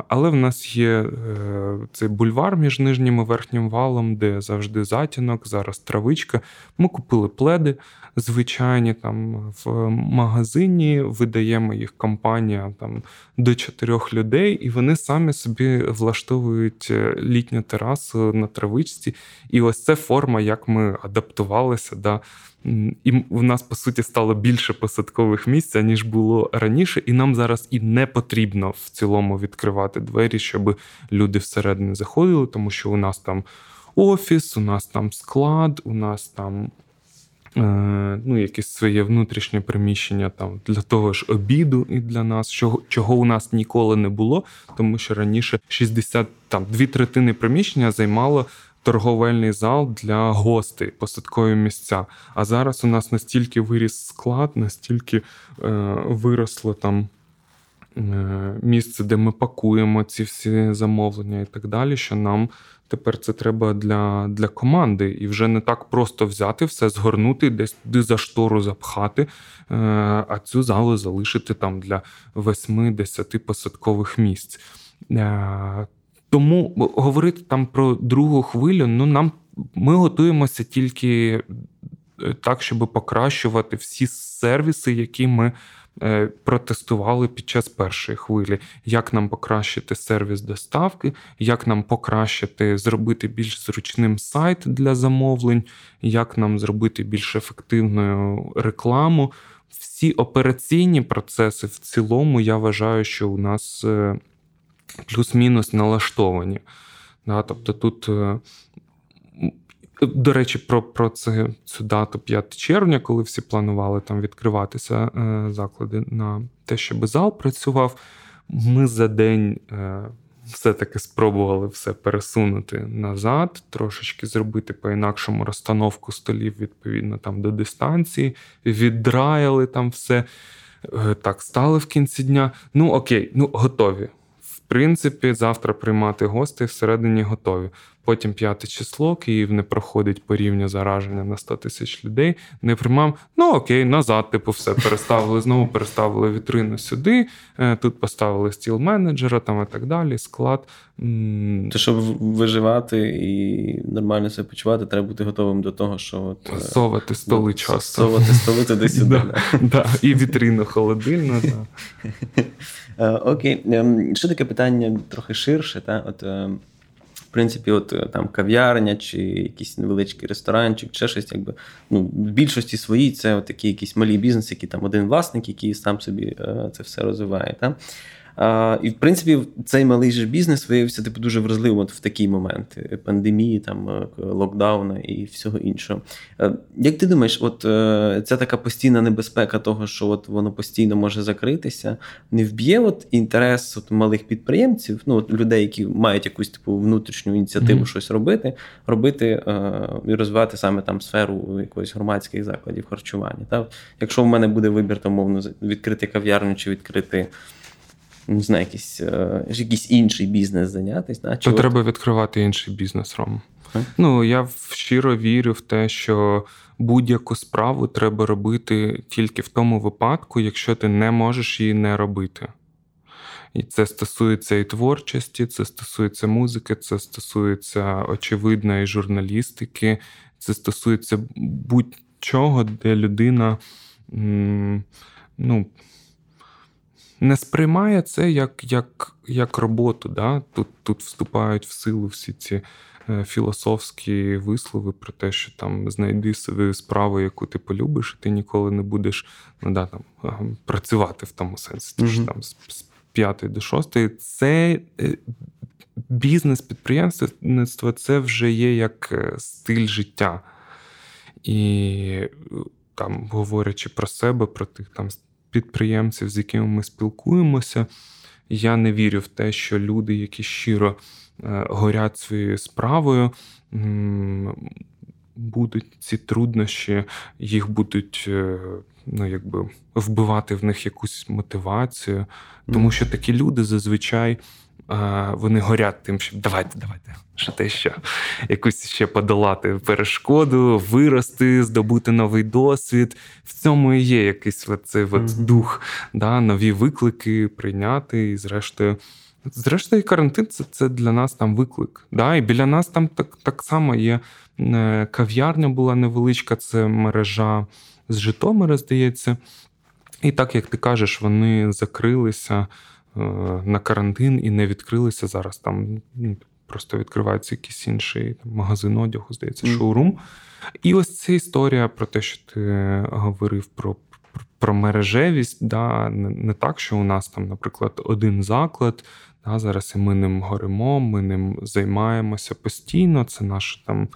але в нас є е, цей бульвар між нижнім і верхнім валом, де завжди затінок, зараз травичка. Ми купили пледи звичайні там в магазині, видаємо їх компанія там до чотирьох людей, і вони самі собі влаштовують е, літню терасу на травичці. І ось це форма, як ми адаптувалися. Да, і в нас, по суті, стало більше посадкових місць, ніж було раніше, і нам зараз і не потрібно в цілому відкривати двері, щоб люди всередині заходили, тому що у нас там офіс, у нас там склад, у нас там. Е, ну, якесь своє внутрішнє приміщення там для того ж обіду і для нас, чого чого у нас ніколи не було, тому що раніше 60, там дві третини приміщення займало торговельний зал для гостей, посадкові місця. А зараз у нас настільки виріс склад, настільки е, виросло там. Е, місце, де ми пакуємо ці всі замовлення і так далі, що нам тепер це треба для для команди. І вже не так просто взяти все, згорнути, десь за штору запхати, е, а цю залу залишити там для 8-10 посадкових місць. Е, тому говорити там про другу хвилю, ну нам ми готуємося тільки е, так, щоб покращувати всі сервіси, які ми е, протестували під час першої хвилі. Як нам покращити сервіс доставки, як нам покращити, зробити більш зручним сайт для замовлень, як нам зробити більш ефективною рекламу. Всі операційні процеси в цілому, я вважаю, що у нас. Плюс-мінус налаштовані. Да, Тобто тут, е, до речі, про про це, цю дату 5 червня, коли всі планували там відкриватися е, заклади на те, щоб зал працював, ми за день. Е, все-таки спробували все пересунути назад, трошечки зробити по-інакшому розстановку столів відповідно там до дистанції, віддраяли там все. Так, стали в кінці дня. Ну, окей, ну готові принципі, завтра приймати гостей всередині готові. Потім п'яте число, Київ не проходить по рівню зараження на 100 тисяч людей. Не приймав, ну окей, назад, типу, все переставили знову, переставили вітрину сюди. Е, тут поставили стіл менеджера там і так далі. Склад. То щоб виживати і нормально себе почувати, треба бути готовим до того, що от, е, совати столи часто. Совати столи туди сюди. І вітрину холодильну. Е, окей, ем, ще таке питання трохи ширше. Та? От, ем, принципі, от е, там кав'ярня чи якийсь невеличкий ресторанчик, чи щось, якби ну, в більшості своїй це от такі якісь малі бізнеси, які там один власник, який сам собі е, це все розвиває. Та? І, в принципі, цей малий же бізнес виявився типу дуже вразливим от в такі моменти пандемії, там е, локдауна і всього іншого. Е, як ти думаєш, от е, ця така постійна небезпека того, що от воно постійно може закритися, не вб'є от інтерес от малих підприємців, ну от людей, які мають якусь типу внутрішню ініціативу mm-hmm. щось робити, робити і розвивати саме там сферу якоїсь громадських закладів харчування. Та? Якщо в мене буде вибір, то мовно відкрити кав'ярню чи відкрити не знаю, якийсь е, якийсь інший бізнес зайнятися. Да? То от... треба відкривати інший бізнес, Ром. Ну, я щиро вірю в те, що будь-яку справу треба робити тільки в тому випадку, якщо ти не можеш її не робити. І це стосується і творчості, це стосується музики, це стосується очевидно і журналістики, це стосується будь-чого, де людина ну, не сприймає це як як, як роботу. Да? Тут тут вступають в силу всі ці е, філософські вислови про те, що там знайди собі справу, яку ти полюбиш, і ти ніколи не будеш ну, да, там, працювати в тому сенсі. Тож mm-hmm. там з, з п'ятої до шостої. Це е, бізнес, підприємництво це вже є як е, стиль життя. І там, говорячи про себе, про тих там підприємців, з якими ми спілкуємося. Я не вірю в те, що люди, які щиро е, горять своєю справою, будуть ці труднощі, їх будуть е, ну, якби вбивати в них якусь мотивацію. Тому що такі люди зазвичай вони горять тим, що давайте, давайте, що те ще якусь ще подолати перешкоду, вирости, здобути новий досвід. В цьому і є якийсь оцей от дух, да, нові виклики прийняти і, зрештою. Зрештою, карантин це це для нас там виклик. Да? І біля нас там так так само є е, кав'ярня була невеличка, це мережа з Житомира, здається. І так як ти кажеш, вони закрилися на карантин і не відкрилися зараз. Там ну, просто відкривається якийсь інший там, магазин одягу, здається, шоурум. І ось ця історія про те, що ти говорив про. Про мережевість, да, не, так, що у нас там, наприклад, один заклад, да, зараз і ми ним горимо, ми ним займаємося постійно. Це наша там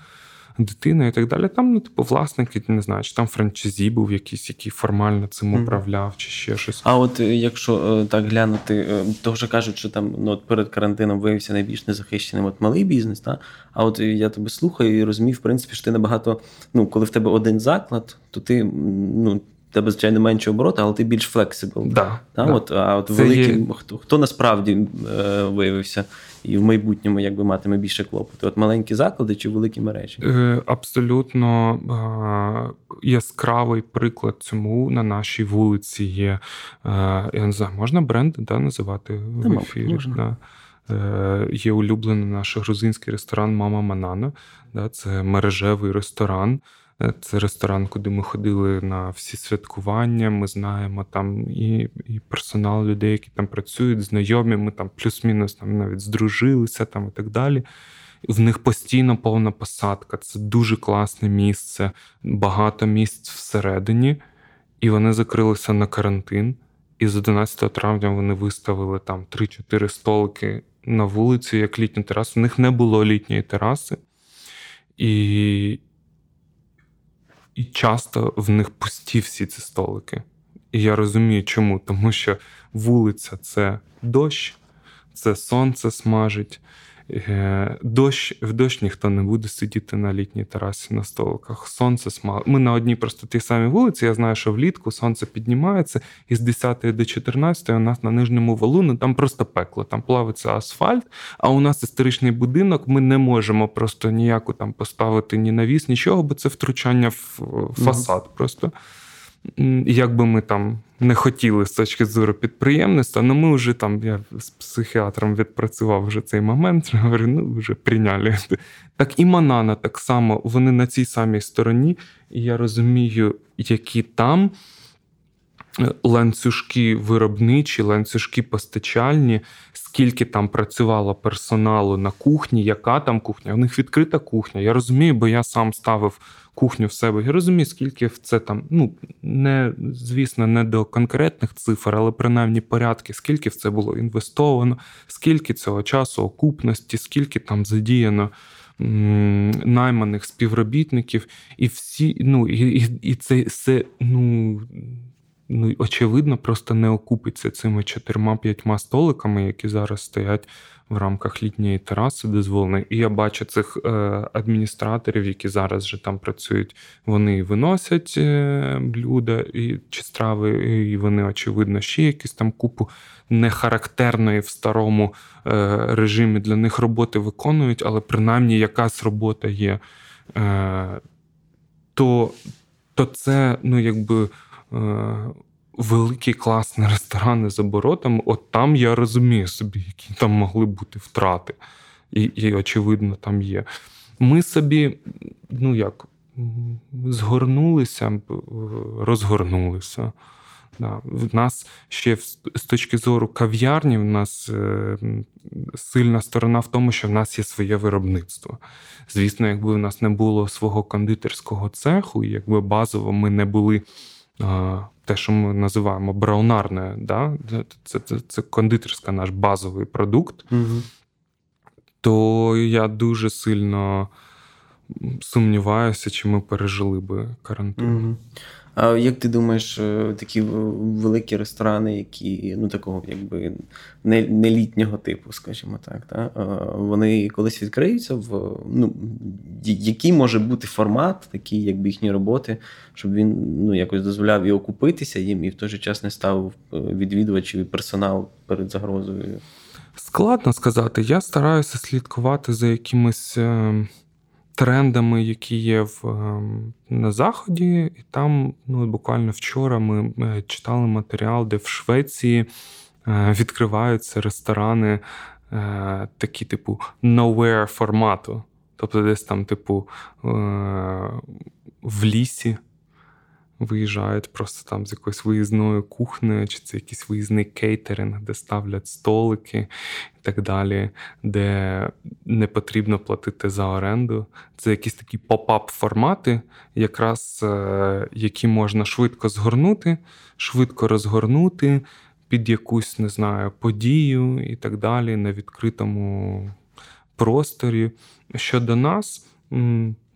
дитина і так далі. Там, ну, типу, власники, не знаю, чи там франчайзі був якийсь, який формально цим управляв, чи ще щось. А от е, якщо е, так глянути, е, то вже кажуть, що там ну, от перед карантином виявився найбільш незахищеним от малий бізнес. Та? А от я тебе слухаю і розумію, в принципі, що ти набагато, ну, коли в тебе один заклад, то ти ну тебе, звичайно, менше обороти, але ти більш flexible. Да, да? От, А от великі, є... хто хто насправді е, виявився і в майбутньому якби матиме більше клопоту? От маленькі заклади чи великі мережі? Е, Абсолютно е, яскравий приклад цьому на нашій вулиці є. Е, я не знаю, можна бренд да, називати в ефірі? Да. Е, є улюблений наш грузинський ресторан Мама Манана. Да, Це мережевий ресторан. Це ресторан, куди ми ходили на всі святкування. Ми знаємо там і і персонал людей, які там працюють, знайомі. Ми там плюс-мінус там навіть здружилися там і так далі. В них постійно повна посадка. Це дуже класне місце, багато місць всередині, і вони закрилися на карантин. І з 11 травня вони виставили там 3-4 столики на вулиці, як літню терасу. У них не було літньої тераси. І і часто в них пусті всі ці столики. І я розумію, чому. Тому що вулиця це дощ, це сонце смажить, дощ, В дощ ніхто не буде сидіти на літній терасі на столиках. Сонце смало. Ми на одній просто тій самій вулиці. Я знаю, що влітку сонце піднімається, і з 10 до 14 у нас на нижньому валу, ну там просто пекло, там плавиться асфальт. А у нас історичний будинок. Ми не можемо просто ніяку там поставити ні навіс, нічого, бо це втручання в фасад. Mm-hmm. Просто як би ми там не хотіли з точки зору підприємництва, але ми вже там, я з психіатром відпрацював вже цей момент, говорю, ну вже прийняли. Так і Манана так само, вони на цій самій стороні, і я розумію, які там. Ланцюжки виробничі, ланцюжки постачальні, скільки там працювало персоналу на кухні, яка там кухня? У них відкрита кухня. Я розумію, бо я сам ставив кухню в себе. Я розумію, скільки в це там, ну не звісно, не до конкретних цифр, але принаймні порядки, скільки в це було інвестовано, скільки цього часу окупності, скільки там задіяно. Найманих співробітників, і всі, ну і і, і це ну ну, очевидно, просто не окупиться цими чотирма-п'ятьма столиками, які зараз стоять в рамках літньої тераси дозволеної. І я бачу цих е, адміністраторів, які зараз вже там працюють. Вони виносять е, блюда і чи страви, і вони, очевидно, ще якісь там купу нехарактерної в старому е, режимі для них роботи виконують, але принаймні якась робота є. Е, то, то це, ну, якби. Е, великі класні ресторани з оборотами, от там я розумію собі, які там могли бути втрати. І, і очевидно, там є. Ми собі, ну як, згорнулися, розгорнулися. Да. В нас ще з точки зору кав'ярні, в нас е, сильна сторона в тому, що в нас є своє виробництво. Звісно, якби в нас не було свого кондитерського цеху, якби базово ми не були те, що ми називаємо браунарне, да? це це, це кондитерська наш базовий продукт, угу. то я дуже сильно сумніваюся, чи ми пережили би карантин. Угу. А як ти думаєш, е, такі великі ресторани, які ну такого якби не, не літнього типу, скажімо так, та, вони колись відкриються в ну, який може бути формат, такий, якби їхні роботи, щоб він ну, якось дозволяв і окупитися їм, і в той же час не ставив е, відвідувачів і персонал перед загрозою? Складно сказати. Я стараюся слідкувати за якимись. Е, трендами, які є в, ем, на Заході, і там ну, буквально вчора ми е, читали матеріал, де в Швеції е, відкриваються ресторани е, такі, типу, nowhere формату. Тобто, десь там, типу, в лісі виїжджають просто там з якоюсь виїзною кухнею, чи це якийсь виїзний кейтеринг, де ставлять столики і так далі, де не потрібно платити за оренду. Це якісь такі pop-up формати, якраз е, які можна швидко згорнути, швидко розгорнути під якусь, не знаю, подію і так далі на відкритому просторі. Щодо нас.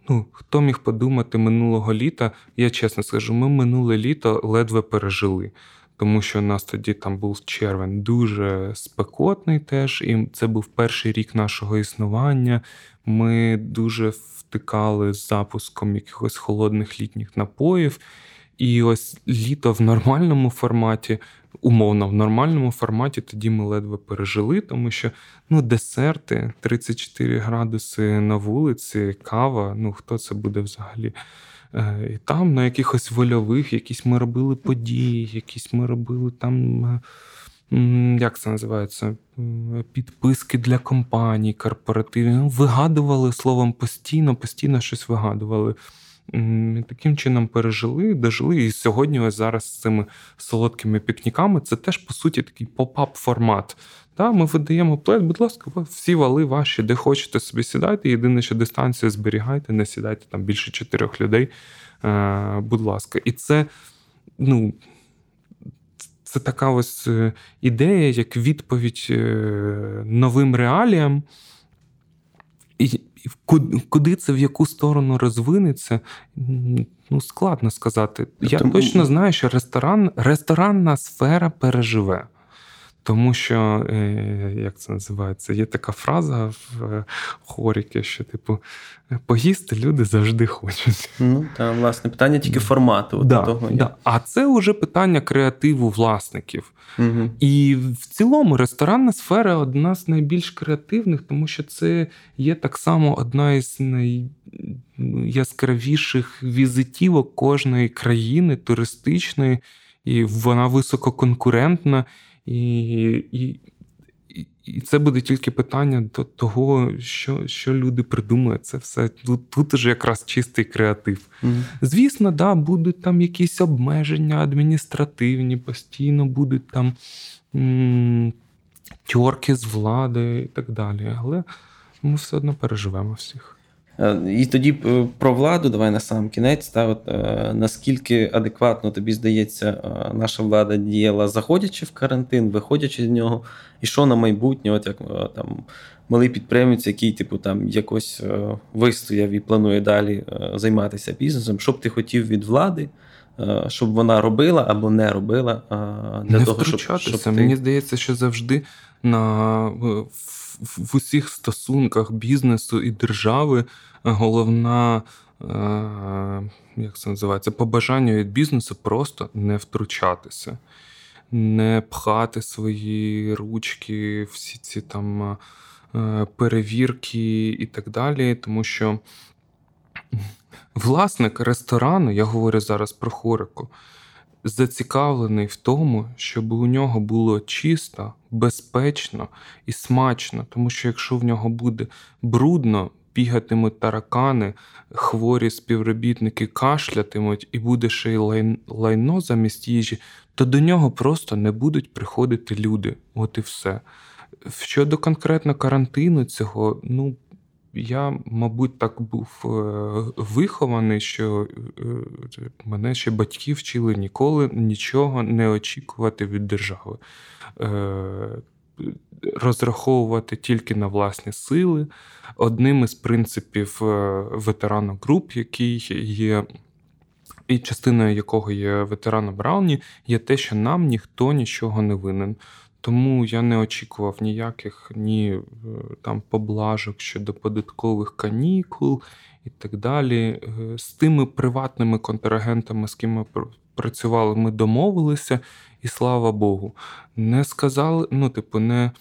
Ну, хто міг подумати минулого літа? Я чесно скажу, ми минуле літо ледве пережили, тому що у нас тоді там був червень дуже спекотний теж, і це був перший рік нашого існування. Ми дуже втикали з запуском якихось холодних літніх напоїв. І ось літо в нормальному форматі умовно в нормальному форматі тоді ми ледве пережили, тому що ну, десерти, 34 градуси на вулиці, кава. Ну хто це буде взагалі? Е, і там на якихось вольових, якісь ми робили події, якісь ми робили там. Е, як це називається? Підписки для компаній, корпоративів. Ну, вигадували словом постійно, постійно щось вигадували. Таким чином пережили, дожили. І сьогодні, ось зараз з цими солодкими пікніками, це теж, по суті, такий pop-up формат. Да, Ми видаємо плед, будь ласка, всі вали ваші, де хочете собі сідайте. Єдине, що дистанцію зберігайте, не сідайте там більше чотирьох людей. Е, Будь ласка. І це, ну. Це така ось е, ідея, як відповідь е, новим реаліям. І Куди це в яку сторону розвинеться, ну складно сказати. Я Тому... точно знаю, що ресторан, ресторанна сфера переживе. Тому що, е, як це називається, є така фраза в е, хоріки, що, типу, поїсти люди завжди хочуть. Ну, там, власне, питання тільки формату. Да, того, да. А це вже питання креативу власників. Угу. І в цілому ресторанна сфера одна з найбільш креативних, тому що це є так само одна із найяскравіших візитівок кожної країни туристичної, і вона висококонкурентна. І і, і це буде тільки питання до того, що що люди придумають. Це все тут тут вже якраз чистий креатив. Mm-hmm. Звісно, да, будуть там якісь обмеження адміністративні, постійно будуть там м- тьорки з влади і так далі. Але ми все одно переживемо всіх. Е, і тоді е, про владу, давай на сам кінець. Та, от, е, Наскільки адекватно тобі здається, наша влада діяла, заходячи в карантин, виходячи з нього, і що на майбутнє, от як там малий підприємець, який типу там якось вистояв і планує далі займатися бізнесом, що б ти хотів від влади, щоб вона робила або не робила для не того, щоб, щоб ти... мені здається, що завжди на в усіх стосунках бізнесу і держави головна, е, як це називається, побажання від бізнесу просто не втручатися, не пхати свої ручки, всі ці там е, перевірки і так далі, тому що. Власник ресторану, я говорю зараз про хорику, зацікавлений в тому, щоб у нього було чисто, безпечно і смачно. Тому що якщо в нього буде брудно, бігатимуть таракани, хворі співробітники кашлятимуть і буде ще й лайно замість їжі, то до нього просто не будуть приходити люди. От і все. Щодо конкретно карантину, цього, ну я, мабуть, так був е, вихований, що е, мене ще батьки вчили ніколи нічого не очікувати від держави. Е, розраховувати тільки на власні сили. Одним із принципів ветеранок груп, який є. І частиною якого є ветерана Брауні, є те, що нам ніхто нічого не винен. Тому я не очікував ніяких ні там поблажок щодо податкових канікул і так далі. З тими приватними контрагентами, з ким ми працювали, ми домовилися, і слава Богу, не сказали, ну, типу, не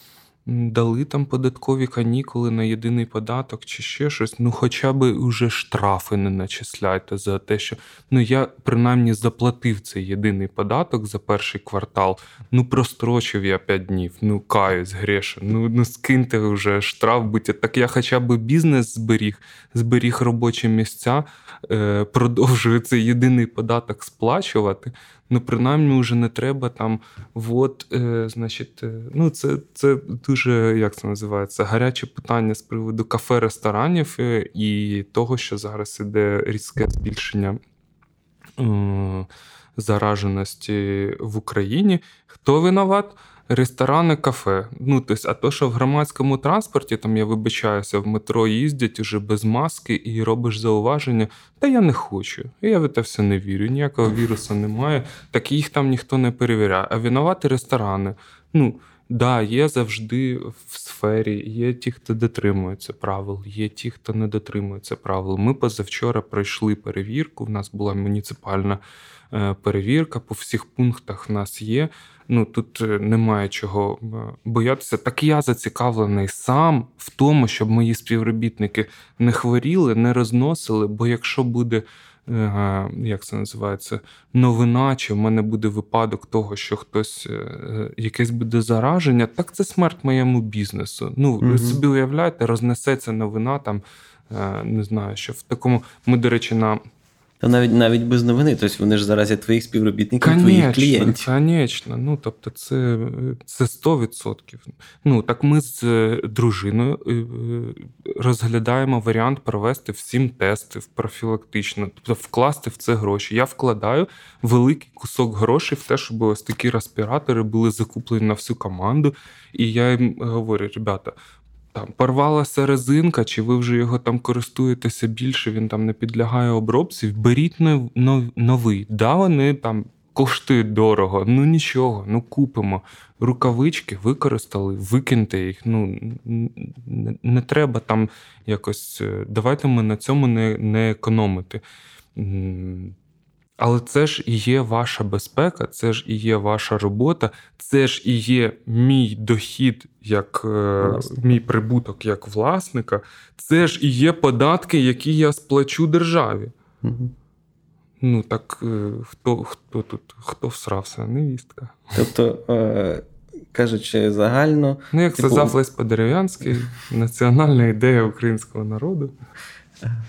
дали там податкові канікули на єдиний податок чи ще щось. Ну, хоча б уже штрафи не начисляйте за те, що ну я принаймні заплатив цей єдиний податок за перший квартал. Ну, прострочив я 5 днів. Ну, каюсь, греша. Ну ну скиньте вже штраф, будьте. Так я хоча б бізнес зберіг, зберіг робочі місця, е, продовжую цей єдиний податок сплачувати ну принаймні вже не треба там. от, е, значить, е, ну це це дуже як це називається гаряче питання з приводу кафе, ресторанів е, і того, що зараз іде різке збільшення. Е, Зараженості в Україні. Хто винуват? Ресторани, кафе. Ну, тобто, а то, що в громадському транспорті, там я вибачаюся, в метро їздять уже без маски і робиш зауваження, та я не хочу. Я в це все не вірю, ніякого вірусу немає, так їх там ніхто не перевіряє. А винувати ресторани. Ну, Да, є завжди в сфері, є ті, хто дотримується правил, є ті, хто не дотримується правил. Ми позавчора пройшли перевірку. В нас була муніципальна е, перевірка по всіх пунктах. В нас є ну тут е, немає чого е, боятися. Так я зацікавлений сам в тому, щоб мої співробітники не хворіли, не розносили. Бо якщо буде. Е, як це називається новина, чи в мене буде випадок того, що хтось якесь буде зараження, так це смерть моєму бізнесу. Ну, ви собі уявляєте, рознесеться новина там, не знаю, що в такому. Ми, до речі, на навіть навіть без новини, тобто вони ж зараз є твоїх співробітників, конечно, твоїх клієнтів. Звісно, ну тобто, це це 100%. Ну так ми з е, дружиною е, розглядаємо варіант провести всім тести профілактично, тобто вкласти в це гроші. Я вкладаю великий кусок грошей в те, щоб ось такі респіратори були закуплені на всю команду. І я їм говорю, ребята там порвалася резинка, чи ви вже його там користуєтеся більше, він там не підлягає обробці, беріть новий. Да, вони там коштують дорого, ну нічого, ну купимо. Рукавички використали, викиньте їх. Ну не, не треба там якось. Е, давайте ми на цьому не, не економити. Але це ж і є ваша безпека, це ж і є ваша робота, це ж і є мій дохід, як е, мій прибуток як власника, це ж і є податки, які я сплачу державі. Угу. Ну так е, хто хто тут, хто всрався? Невістка. Тобто, е, кажучи загально. Ну, як типу... сказав Лесь Подерев'янський, національна ідея українського народу.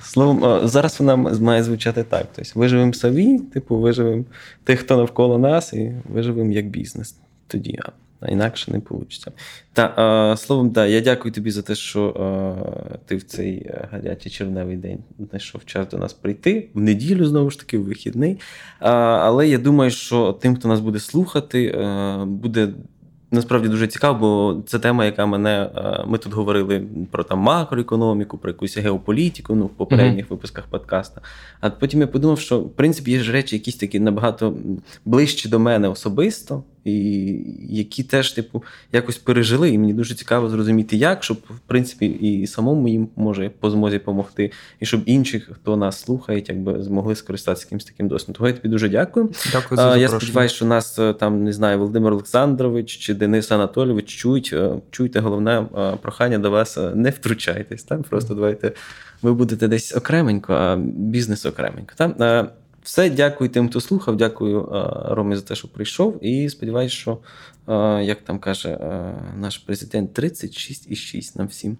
Словом, зараз вона має звучати так. Тобто виживемо собі, типу, виживемо тих, хто навколо нас, і виживемо як бізнес. Тоді, а інакше не вийде. Та, Словом, да, я дякую тобі за те, що а, ти в цей е, гарячий червневий день знайшов час до нас прийти, в неділю, знову ж таки, в вихідний. А, Але я думаю, що тим, хто нас буде слухати, а, буде насправді дуже цікаво, бо це тема, яка мене. Е, ми тут говорили про там макроекономіку, про якусь геополітику ну, в попередніх mm-hmm. випусках подкаста. А потім я подумав, що в принципі є ж речі, якісь такі набагато ближчі до мене особисто і які теж, типу, якось пережили. І мені дуже цікаво зрозуміти, як, щоб, в принципі, і самому їм може по змозі допомогти, і щоб інші, хто нас слухає, якби змогли скористатися якимось таким досвідом. Тому я тобі дуже дякую. Дякую за Я сподіваюся, що нас е, там не знаю, Володимир Олександрович чи Денис Анатолійович чують. Е, чуйте, головне е, прохання до вас не втручайтесь. Там просто давайте. Ви будете десь окременько, а бізнес окременько. Там Все, дякую тим, хто слухав. Дякую е, Ромі за те, що прийшов. І сподіваюся, що, е, як там каже е, наш президент, 36,6 нам всім.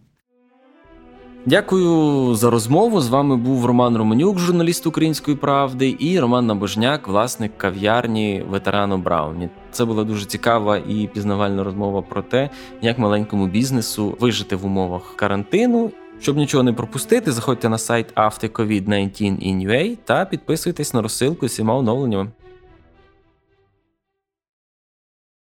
Дякую за розмову. З вами був Роман Романюк, журналіст Української правди, і Роман Набожняк, власник кав'ярні ветерану Брауні. Це була дуже цікава і пізнавальна розмова про те, як маленькому бізнесу вижити в умовах карантину щоб нічого не пропустити, заходьте на сайт aftercovid19in.ua та підписуйтесь на розсилку з всіма оновленнями.